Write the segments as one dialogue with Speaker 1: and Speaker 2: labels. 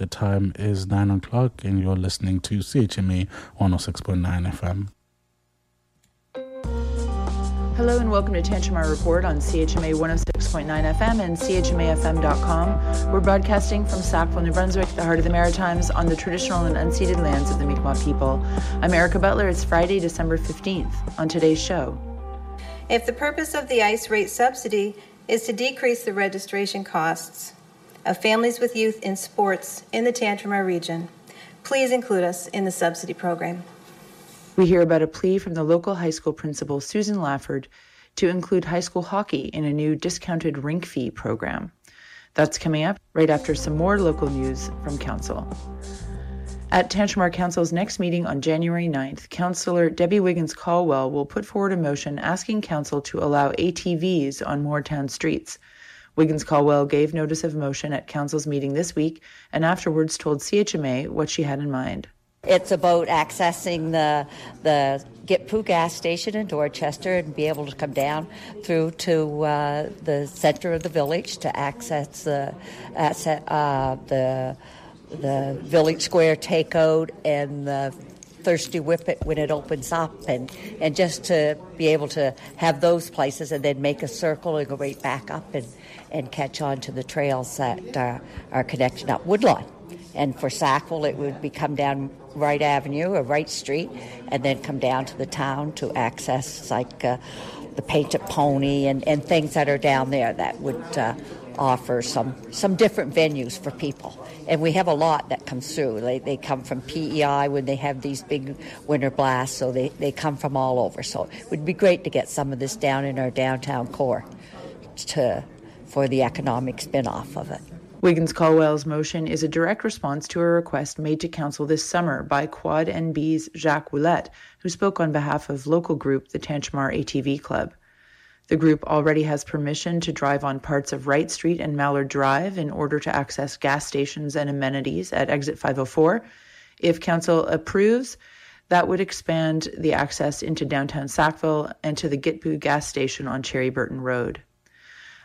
Speaker 1: The time is 9 o'clock, and you're listening to CHMA 106.9 FM.
Speaker 2: Hello and welcome to Tantramar Report on CHMA 106.9 FM and CHMAFM.com. We're broadcasting from Sackville, New Brunswick, the heart of the Maritimes, on the traditional and unceded lands of the Mi'kmaq people. I'm Erica Butler. It's Friday, December 15th. On today's show,
Speaker 3: If the purpose of the ICE rate subsidy is to decrease the registration costs of families with youth in sports in the Tantramar region, please include us in the subsidy program.
Speaker 2: we hear about a plea from the local high school principal, Susan Lafford, to include high school hockey in a new discounted rink fee program. That's coming up right after some more local news from Council. At Tantramar Council's next meeting on January 9th, Councillor Debbie Wiggins Caldwell will put forward a motion asking Council to allow ATVs on Moortown streets. Wiggins Caldwell gave notice of motion at Council's meeting this week and afterwards told CHMA what she had in mind.
Speaker 4: It's about accessing the the Gitpo gas station in Dorchester and be able to come down through to uh, the center of the village to access the uh, the the village square takeout and the thirsty whippet when it opens up and and just to be able to have those places and then make a circle and go right back up and and catch on to the trails that uh, are connected up Woodlawn. And for Sackville, it would be come down Wright Avenue or Wright Street, and then come down to the town to access like uh, the Painted Pony and, and things that are down there that would uh, offer some some different venues for people. And we have a lot that comes through. They, they come from PEI when they have these big winter blasts, so they, they come from all over. So it would be great to get some of this down in our downtown core to for the economic spin-off of it.
Speaker 2: Wiggins Caldwell's motion is a direct response to a request made to Council this summer by Quad NB's Jacques Ouellette, who spoke on behalf of local group the Tantramar ATV Club. The group already has permission to drive on parts of Wright Street and Mallard Drive in order to access gas stations and amenities at exit 504. If Council approves, that would expand the access into downtown Sackville and to the Gitpo gas station on Cherry Burton Road.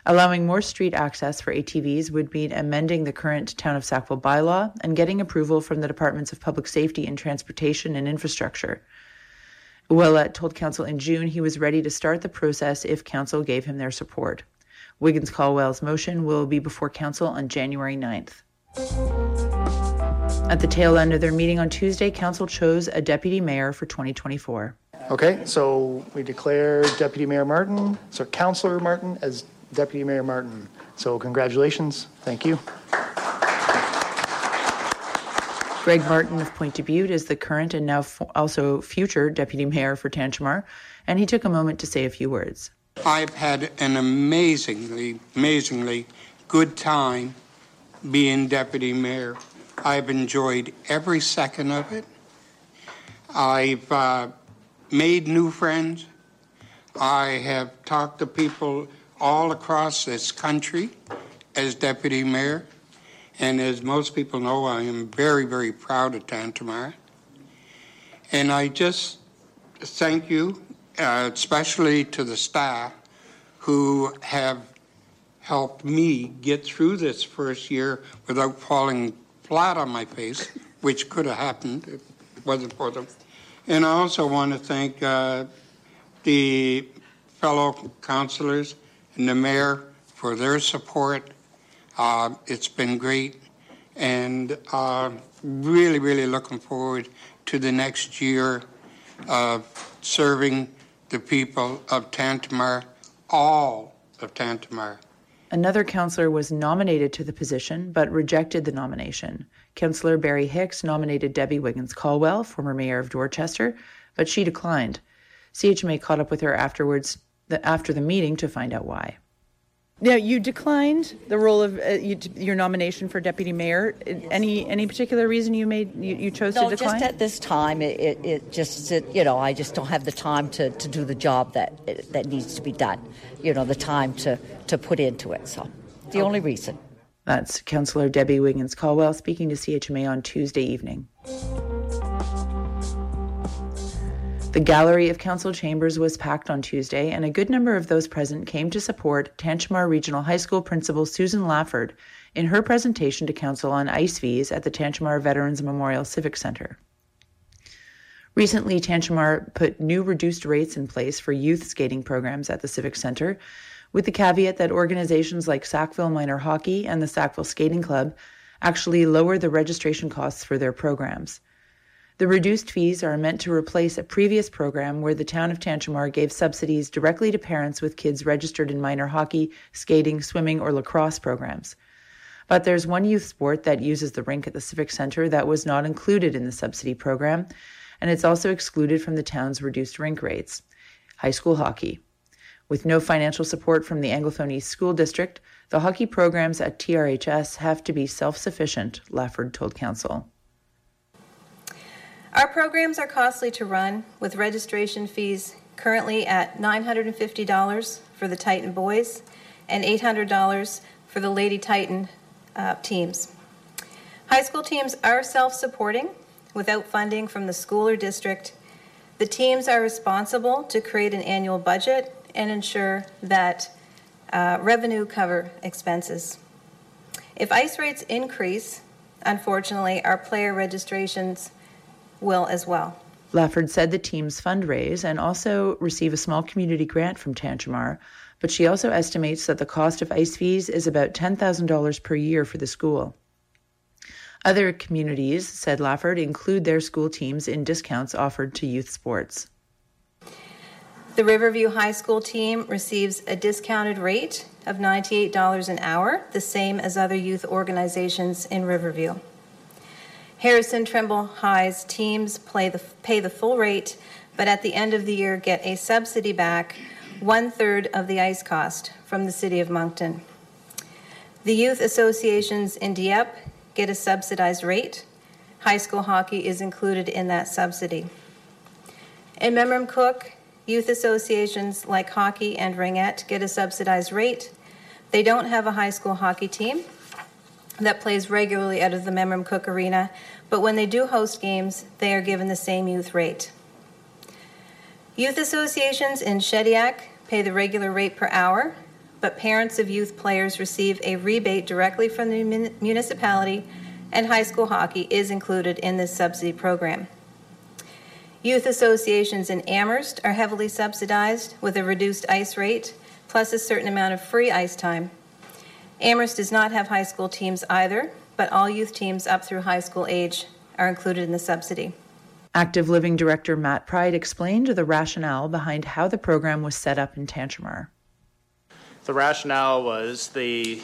Speaker 2: Allowing more street access for ATVs would mean amending the current Town of Sackville bylaw and getting approval from the Departments of Public Safety and Transportation and Infrastructure. Ouellette uh, told Council in June he was ready to start the process if Council gave him their support. Wiggins Caldwell's motion will be before Council on January 9th. At the tail end of their meeting on Tuesday, Council chose a deputy mayor for 2024.
Speaker 5: Okay, so we declare Deputy Mayor Martin, so Councillor Martin as Deputy Mayor Martin. So congratulations, thank you.
Speaker 2: Greg Martin of Point Butte is the current and now f- also future deputy mayor for Tantramar, and he took a moment to say a few words.
Speaker 6: I've had an amazingly, amazingly good time being deputy mayor. I've enjoyed every second of it. I've uh, made new friends. I have talked to people all across this country as deputy mayor. And as most people know, I am very, very proud of Tantramar. And I just thank you, uh, especially to the staff who have helped me get through this first year without falling flat on my face, which could have happened if it wasn't for them. And I also want to thank uh, the fellow councilors and the mayor for their support. Uh, it's been great, and uh, really, really looking forward to the next year of serving the people of Tantramar, all of Tantramar.
Speaker 2: Another councillor was nominated to the position but rejected the nomination. Councillor Barry Hicks nominated Debbie Wiggins Caldwell, former mayor of Dorchester, but she declined. CHMA caught up with her afterwards, the, after the meeting to find out why.
Speaker 7: Now, you declined the role of uh, you, your nomination for deputy mayor. Any any particular reason you made you, you chose
Speaker 4: No,
Speaker 7: to decline?
Speaker 4: just at this time, it, it, it just it, you know I just don't have the time to, to do the job that that needs to be done. You know, the time to to put into it. So, the only reason.
Speaker 2: That's Councillor Debbie Wiggins Caldwell speaking to CHMA on Tuesday evening. The gallery of council chambers was packed on Tuesday, and a good number of those present came to support Tantramar Regional High School Principal Susan Lafford in her presentation to council on ice fees at the Tantramar Veterans Memorial Civic Center. Recently, Tantramar put new reduced rates in place for youth skating programs at the Civic Center, with the caveat that organizations like Sackville Minor Hockey and the Sackville Skating Club actually lower the registration costs for their programs. The reduced fees are meant to replace a previous program where the town of Tantramar gave subsidies directly to parents with kids registered in minor hockey, skating, swimming, or lacrosse programs. But there's one youth sport that uses the rink at the Civic Center that was not included in the subsidy program, and it's also excluded from the town's reduced rink rates high school hockey. With no financial support from the Anglophone East School District, the hockey programs at TRHS have to be self sufficient, Lafford told Council.
Speaker 3: Our programs are costly to run, with registration fees currently at $950 for the Titan boys and $800 for the Lady Titan uh, teams. High school teams are self supporting without funding from the school or district. The teams are responsible to create an annual budget and ensure that uh, revenue cover expenses. If ice rates increase, unfortunately, our player registrations will as well.
Speaker 2: Lafford said the teams fundraise and also receive a small community grant from Tantramar, but she also estimates that the cost of ice fees is about $10,000 per year for the school. Other communities, said Lafford, include their school teams in discounts offered to youth sports.
Speaker 3: The Riverview High School team receives a discounted rate of $98 an hour, the same as other youth organizations in Riverview. Harrison Trimble High's teams the, pay the full rate, but at the end of the year get a subsidy back, one third of the ice cost from the City of Moncton. The youth associations in Dieppe get a subsidized rate. High school hockey is included in that subsidy. In Memramcook, youth associations like hockey and ringette get a subsidized rate. They don't have a high school hockey team, that plays regularly out of the Memramcook Arena, but when they do host games, they are given the same youth rate. Youth associations in Shediac pay the regular rate per hour, but parents of youth players receive a rebate directly from the municipality, and high school hockey is included in this subsidy program. Youth associations in Amherst are heavily subsidized with a reduced ice rate, plus a certain amount of free ice time Amherst does not have high school teams either, but all youth teams up through high school age are included in the subsidy.
Speaker 2: Active Living Director Matt Pride explained the rationale behind how the program was set up in Tantramar.
Speaker 8: The rationale was the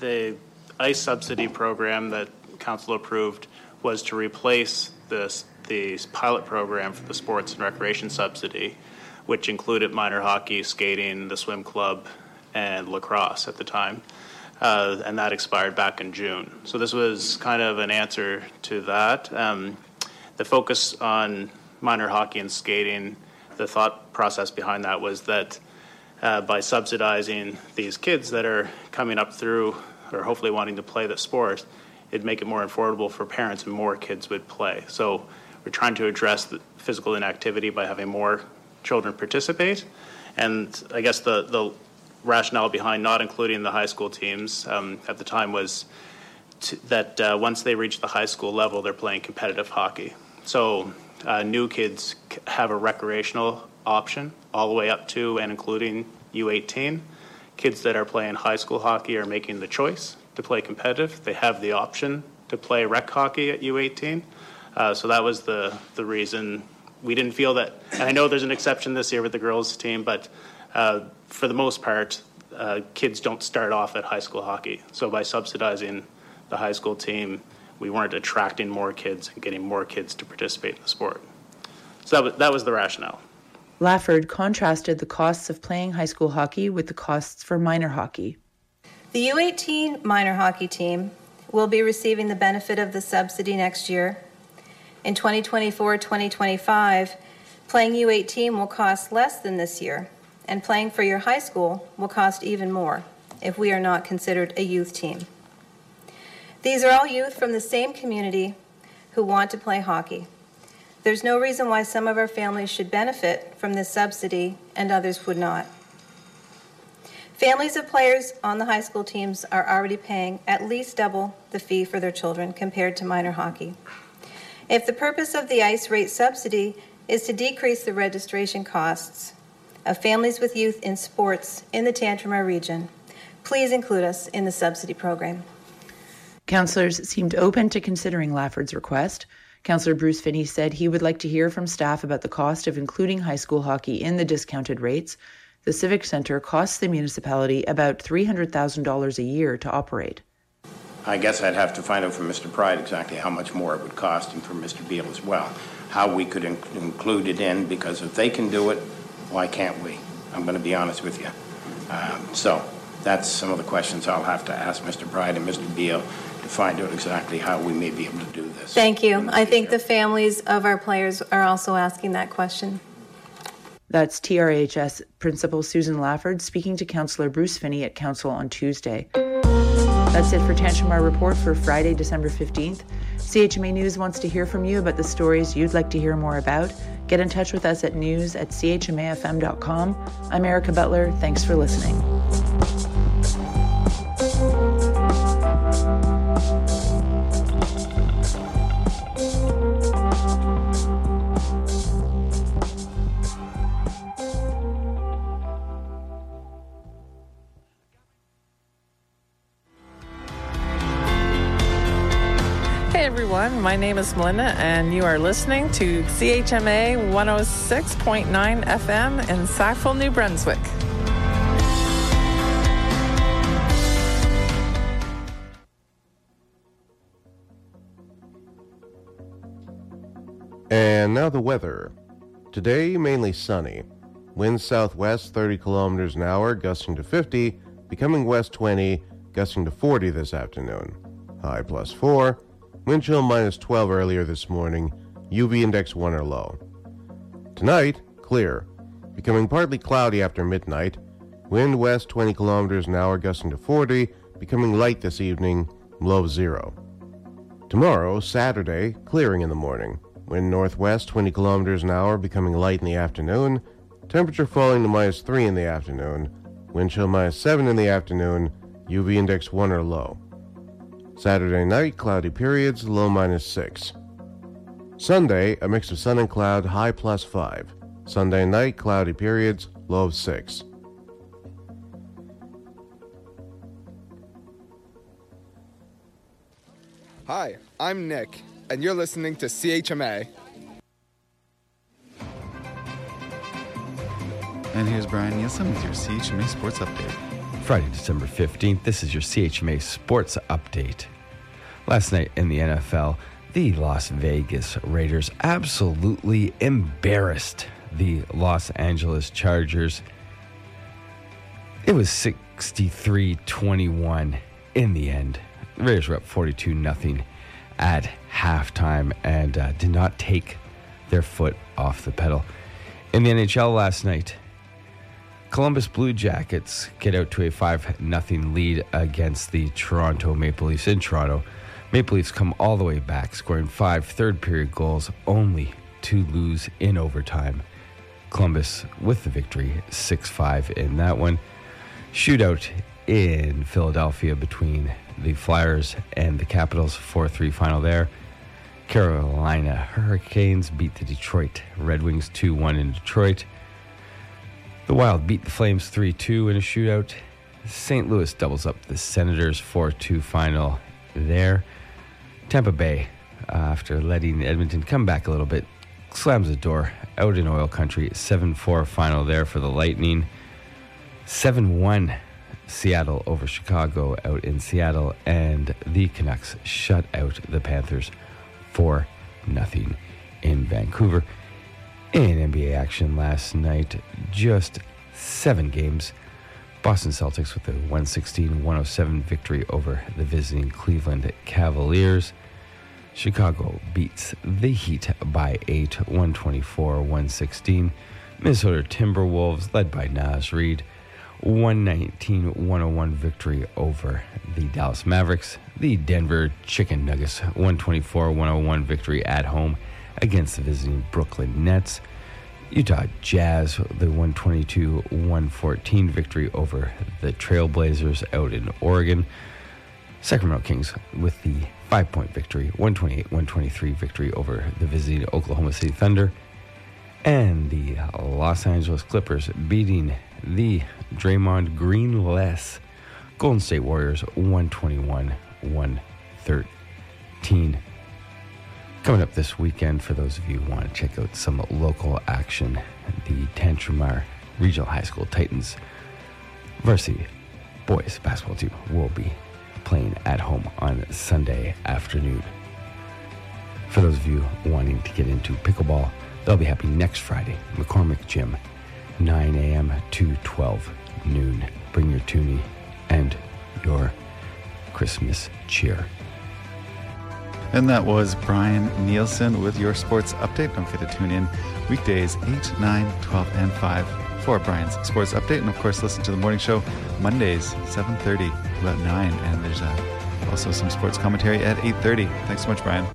Speaker 8: the ICE subsidy program that council approved was to replace this the pilot program for the sports and recreation subsidy, which included minor hockey, skating, the swim club, and lacrosse at the time uh, and that expired back in June. So this was kind of an answer to that. Um, the focus on minor hockey and skating, the thought process behind that was that uh, by subsidizing these kids that are coming up through or hopefully wanting to play the sport, it'd make it more affordable for parents and more kids would play. So we're trying to address the physical inactivity by having more children participate. And I guess the, the rationale behind not including the high school teams um, at the time was to, that uh, once they reach the high school level, they're playing competitive hockey. So uh, new kids have a recreational option all the way up to and including U18. Kids that are playing high school hockey are making the choice to play competitive. They have the option to play rec hockey at U18. Uh, so that was the, the reason we didn't feel that. And I know there's an exception this year with the girls team, but uh, for the most part, uh, kids don't start off at high school hockey. So by subsidizing the high school team, we weren't attracting more kids and getting more kids to participate in the sport. So that was, that was the rationale.
Speaker 2: Lafford contrasted the costs of playing high school hockey with the costs for minor hockey.
Speaker 3: The U18 minor hockey team will be receiving the benefit of the subsidy next year. In 2024 2025, playing U18 will cost less than this year and playing for your high school will cost even more if we are not considered a youth team. These are all youth from the same community who want to play hockey. There's no reason why some of our families should benefit from this subsidy and others would not. Families of players on the high school teams are already paying at least double the fee for their children compared to minor hockey. If the purpose of the ICE rate subsidy is to decrease the registration costs of families with youth in sports in the Tantramar region, please include us in the subsidy program.
Speaker 2: Councillors seemed open to considering Lafford's request. Councillor Bruce Finney said he would like to hear from staff about the cost of including high school hockey in the discounted rates. The Civic Centre costs the municipality about $300,000 a year to operate.
Speaker 9: I guess I'd have to find out from Mr. Pride exactly how much more it would cost and from Mr. Beal as well, how we could in- include it in, because if they can do it, why can't we? I'm going to be honest with you. Um, so that's some of the questions I'll have to ask Mr. Pride and Mr. Beal to find out exactly how we may be able to do this.
Speaker 3: Thank you. I think the families of our players are also asking that question.
Speaker 2: That's TRHS Principal Susan Lafford speaking to Councillor Bruce Finney at Council on Tuesday. That's it for Tantramar Report for Friday, December 15th. CHMA News wants to hear from you about the stories you'd like to hear more about. Get in touch with us at news at chmafm.com. I'm Erica Butler. Thanks for listening.
Speaker 10: Everyone, my name is Melinda, and you are listening to CHMA 106.9 FM in Sackville, New Brunswick.
Speaker 11: And now the weather. Today, mainly sunny. Winds southwest 30 kilometers an hour, gusting to 50, becoming west 20, gusting to 40 this afternoon. High plus 4. Wind chill minus 12 earlier this morning, UV index 1 or low. Tonight, clear. Becoming partly cloudy after midnight. Wind west 20 kilometers an hour, gusting to 40, becoming light this evening, low 0. Tomorrow, Saturday, clearing in the morning. Wind northwest 20 kilometers an hour, becoming light in the afternoon. Temperature falling to minus 3 in the afternoon. Wind chill minus 7 in the afternoon. UV index 1 or low. Saturday night, cloudy periods, low minus 6. Sunday, a mix of sun and cloud, high plus 5. Sunday night, cloudy periods, low of 6.
Speaker 12: Hi, I'm Nick, and you're listening to CHMA.
Speaker 13: And here's Brian Nielsen with your CHMA Sports Update.
Speaker 14: Friday, December 15th, this is your CHMA Sports Update. Last night in the NFL, the Las Vegas Raiders absolutely embarrassed the Los Angeles Chargers. It was 63 21 in the end. The Raiders were up 42 0 at halftime and uh, did not take their foot off the pedal. In the NHL last night, Columbus Blue Jackets get out to a 5 0 lead against the Toronto Maple Leafs in Toronto. Maple Leafs come all the way back, scoring five third period goals, only to lose in overtime. Columbus with the victory, 6 5 in that one. Shootout in Philadelphia between the Flyers and the Capitals, 4 3 final there. Carolina Hurricanes beat the Detroit Red Wings 2 1 in Detroit. The Wild beat the Flames 3 2 in a shootout. St. Louis doubles up the Senators 4 2 final there. Tampa Bay, uh, after letting Edmonton come back a little bit, slams the door out in oil country. 7 4 final there for the Lightning. 7 1 Seattle over Chicago out in Seattle. And the Canucks shut out the Panthers 4 0 in Vancouver. In NBA action last night, just seven games. Boston Celtics with a 116 107 victory over the visiting Cleveland Cavaliers. Chicago beats the Heat by 8, 124 116. Minnesota Timberwolves, led by Naz Reid, 119 101 victory over the Dallas Mavericks. The Denver Chicken Nuggets, 124 101 victory at home against the visiting Brooklyn Nets. Utah Jazz, the 122 114 victory over the Trailblazers out in Oregon. Sacramento Kings with the five point victory, 128 123 victory over the visiting Oklahoma City Thunder. And the Los Angeles Clippers beating the Draymond Green less Golden State Warriors 121 113. Coming up this weekend, for those of you who want to check out some local action, the Tantramar Regional High School Titans varsity boys basketball team will be playing at home on Sunday afternoon. For those of you wanting to get into pickleball, they'll be happening next Friday, McCormick Gym, 9 a.m. to 12 noon. Bring your toonie and your Christmas cheer.
Speaker 13: And that was Brian Nielsen with your sports update. Don't forget to tune in weekdays 8, 9, 12, and 5 for Brian's sports update. And of course, listen to the morning show Mondays, 7.30 to about 9. And there's uh, also some sports commentary at 8.30. Thanks so much, Brian.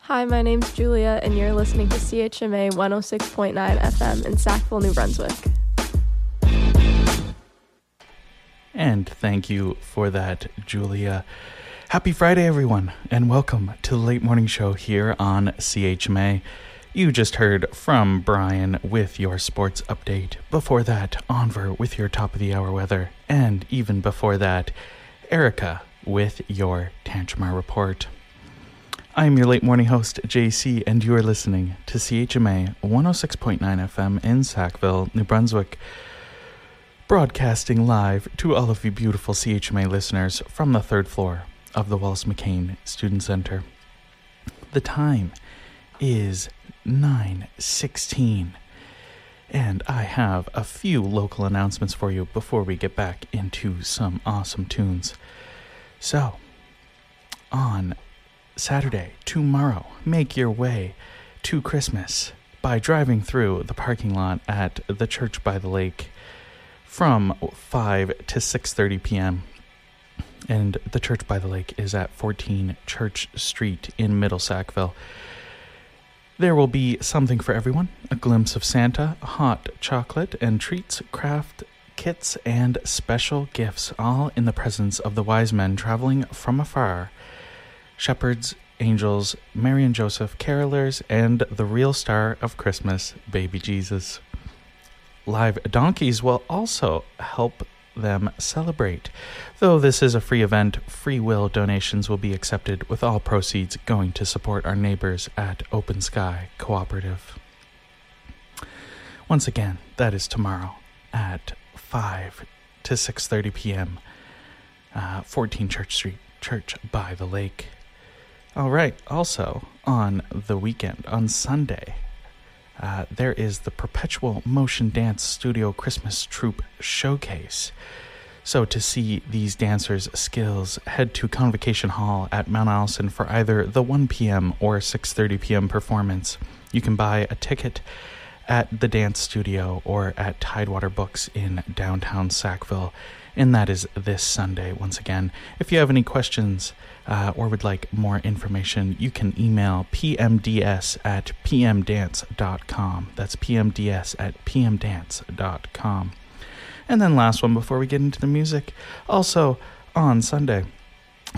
Speaker 15: Hi, my name's Julia, and you're listening to CHMA 106.9 FM in Sackville, New Brunswick.
Speaker 1: And thank you for that, Julia. Happy Friday, everyone, and welcome to the late morning show here on CHMA. You just heard from Brian with your sports update. Before that, Onver with your top of the hour weather. And even before that, Erica with your Tantramar report. I'm your late morning host, JC, and you are listening to CHMA 106.9 FM in Sackville, New Brunswick. Broadcasting live to all of you beautiful CHMA listeners from the third floor of the Wallace McCain Student Center. The time is 9:16 and I have a few local announcements for you before we get back into some awesome tunes. So, on Saturday, tomorrow, make your way to Christmas by driving through the parking lot at the Church by the Lake from 5 to 6:30 p.m. And the Church by the Lake is at 14 Church Street in Middle Sackville. There will be something for everyone a glimpse of Santa, hot chocolate and treats, craft kits, and special gifts, all in the presence of the wise men traveling from afar shepherds, angels, Mary and Joseph, carolers, and the real star of Christmas, baby Jesus. Live donkeys will also help them celebrate. Though this is a free event, free will donations will be accepted with all proceeds going to support our neighbors at Open Sky Cooperative. Once again, that is tomorrow at 5 to 6:30 p.m. Uh, 14 Church Street, Church by the Lake. All right. Also on the weekend, on Sunday, uh, there is the Perpetual Motion Dance Studio Christmas Troupe Showcase. So to see these dancers' skills, head to Convocation Hall at Mount Allison for either the 1 p.m. or 6:30 p.m. performance. You can buy a ticket at the dance studio or at Tidewater Books in downtown Sackville, and that is this Sunday. Once again, if you have any questions uh, or would like more information, you can email pmds at pmdance.com. That's pmds at pmdance.com. And then, last one before we get into the music. Also, on Sunday,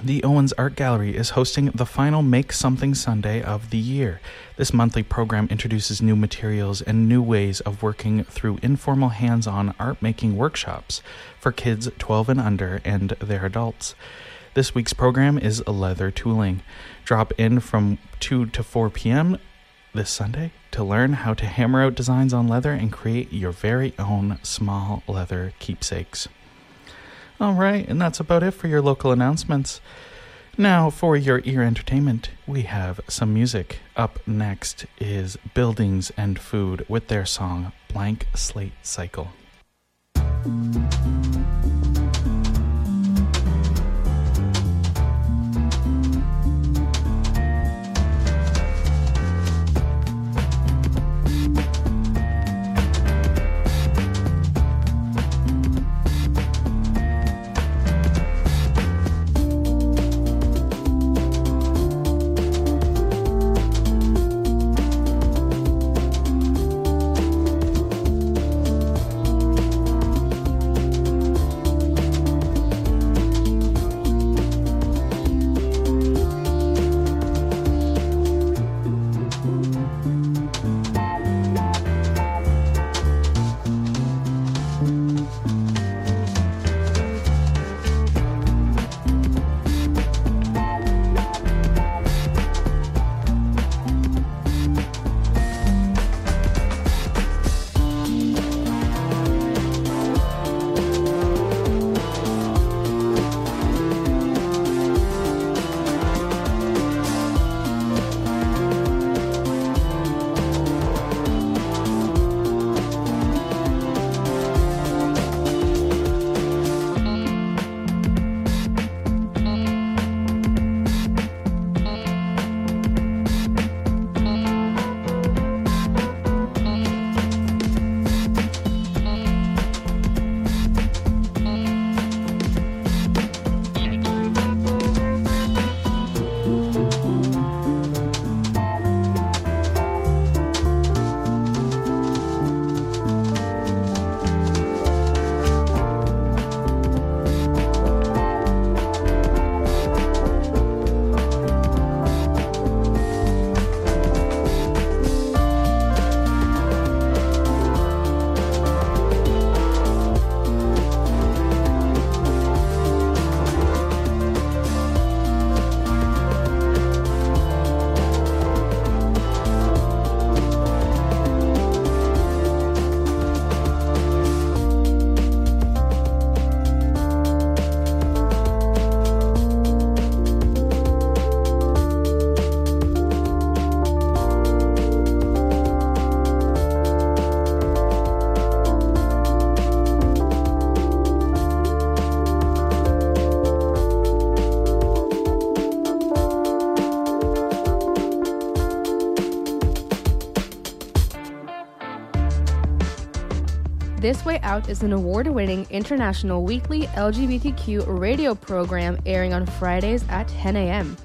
Speaker 1: the Owens Art Gallery is hosting the final Make Something Sunday of the year. This monthly program introduces new materials and new ways of working through informal hands on art making workshops for kids 12 and under and their adults. This week's program is leather tooling. Drop in from 2 to 4 p.m. this Sunday to learn how to hammer out designs on leather and create your very own small leather keepsakes. All right, and that's about it for your local announcements. Now, for your ear entertainment, we have some music. Up next is Buildings and Food with their song Blank Slate Cycle.
Speaker 16: Out is an award winning international weekly LGBTQ radio program airing on Fridays at 10 a.m.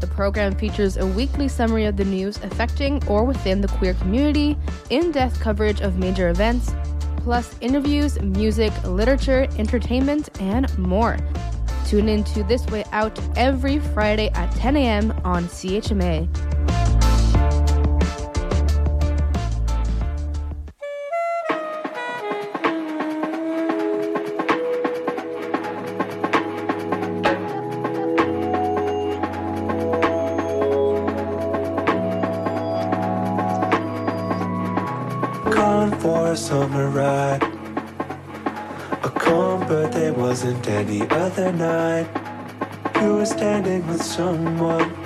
Speaker 16: The program features a weekly summary of the news affecting or within the queer community, in depth coverage of major events, plus interviews, music, literature, entertainment, and more. Tune in to This Way Out every Friday at 10 a.m. on CHMA.
Speaker 17: Someone.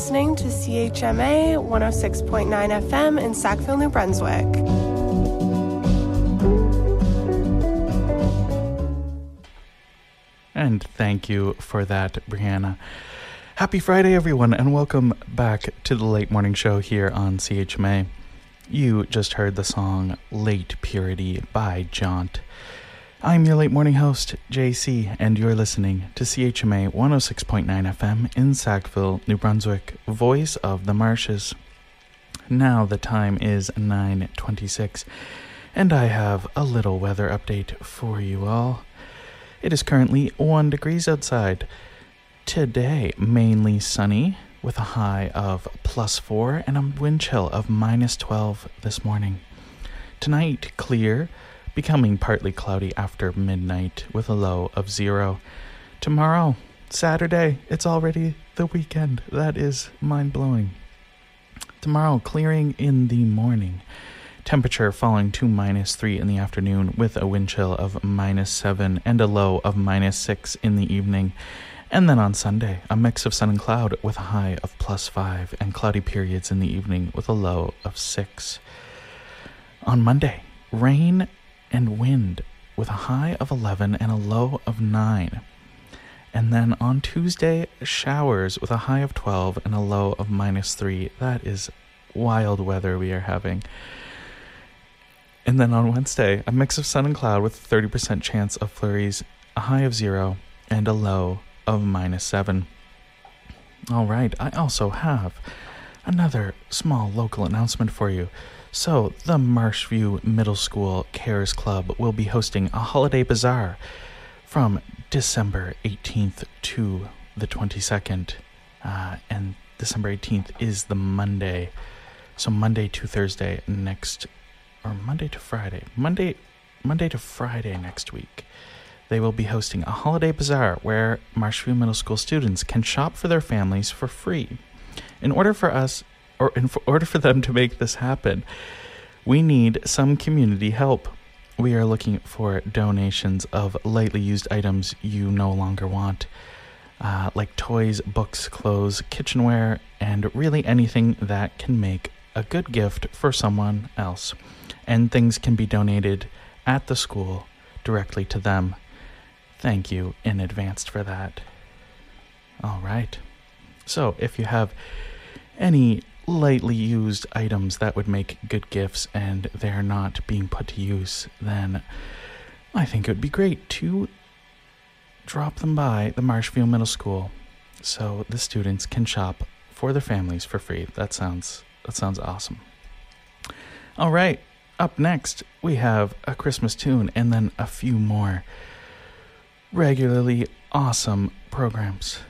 Speaker 18: Listening to CHMA 106.9 FM in Sackville, New Brunswick.
Speaker 1: And thank you for that, Brianna. Happy Friday, everyone, and welcome back to the late morning show here on CHMA. You just heard the song Late Purity by Jaunt. I'm your late morning host, JC, and you're listening to CHMA 106.9 FM in Sackville, New Brunswick, voice of the marshes. Now the time is 9:26, and I have a little weather update for you all. It is currently 1 degrees outside. Today, mainly sunny with a high of plus 4 and a wind chill of minus 12 this morning. Tonight, clear, becoming partly cloudy after midnight with a low of 0. Tomorrow, Saturday, it's already the weekend. That is mind blowing. Tomorrow, clearing in the morning. Temperature falling to minus 3 in the afternoon with a wind chill of minus 7 and a low of minus 6 in the evening. And then on Sunday, a mix of sun and cloud with a high of plus 5 and cloudy periods in the evening with a low of 6. On Monday, rain and wind with a high of 11 and a low of 9. And then on Tuesday, showers with a high of 12 and a low of minus 3. That is wild weather we are having. And then on Wednesday, a mix of sun and cloud with a 30% chance of flurries, a high of 0 and a low of minus 7. All right, I also have another small local announcement for you. So, the Marshview Middle School Cares Club will be hosting a holiday bazaar from December 18th to the 22nd. Uh, and December 18th is the Monday. So, Monday to Thursday next, or Monday to Friday. Monday, Monday to Friday next week. They will be hosting a holiday bazaar where Marshview Middle School students can shop for their families for free. In order for us, or in order for them to make this happen, we need some community help. We are looking for donations of lightly used items you no longer want, uh, like toys, books, clothes, kitchenware, and really anything that can make a good gift for someone else. And things can be donated at the school directly to them. Thank you in advance for that. All right. So, if you have any lightly used items that would make good gifts and they're not being put to use, then I think it would be great to drop them by the Marshview Middle School so the students can shop for their families for free. That sounds that sounds awesome. All right, up next we have a Christmas tune and then a few more regularly awesome programs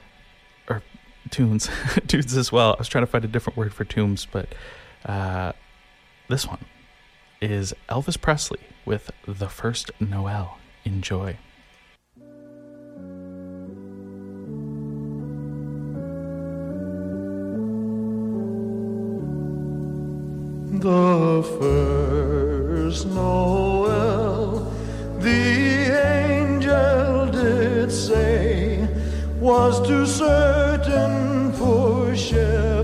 Speaker 1: tunes tunes as well. I was trying to find a different word for tombs, but uh, this one is Elvis Presley with the first Noel. Enjoy.
Speaker 17: The first Noel, the angel did say, was too certain for sure.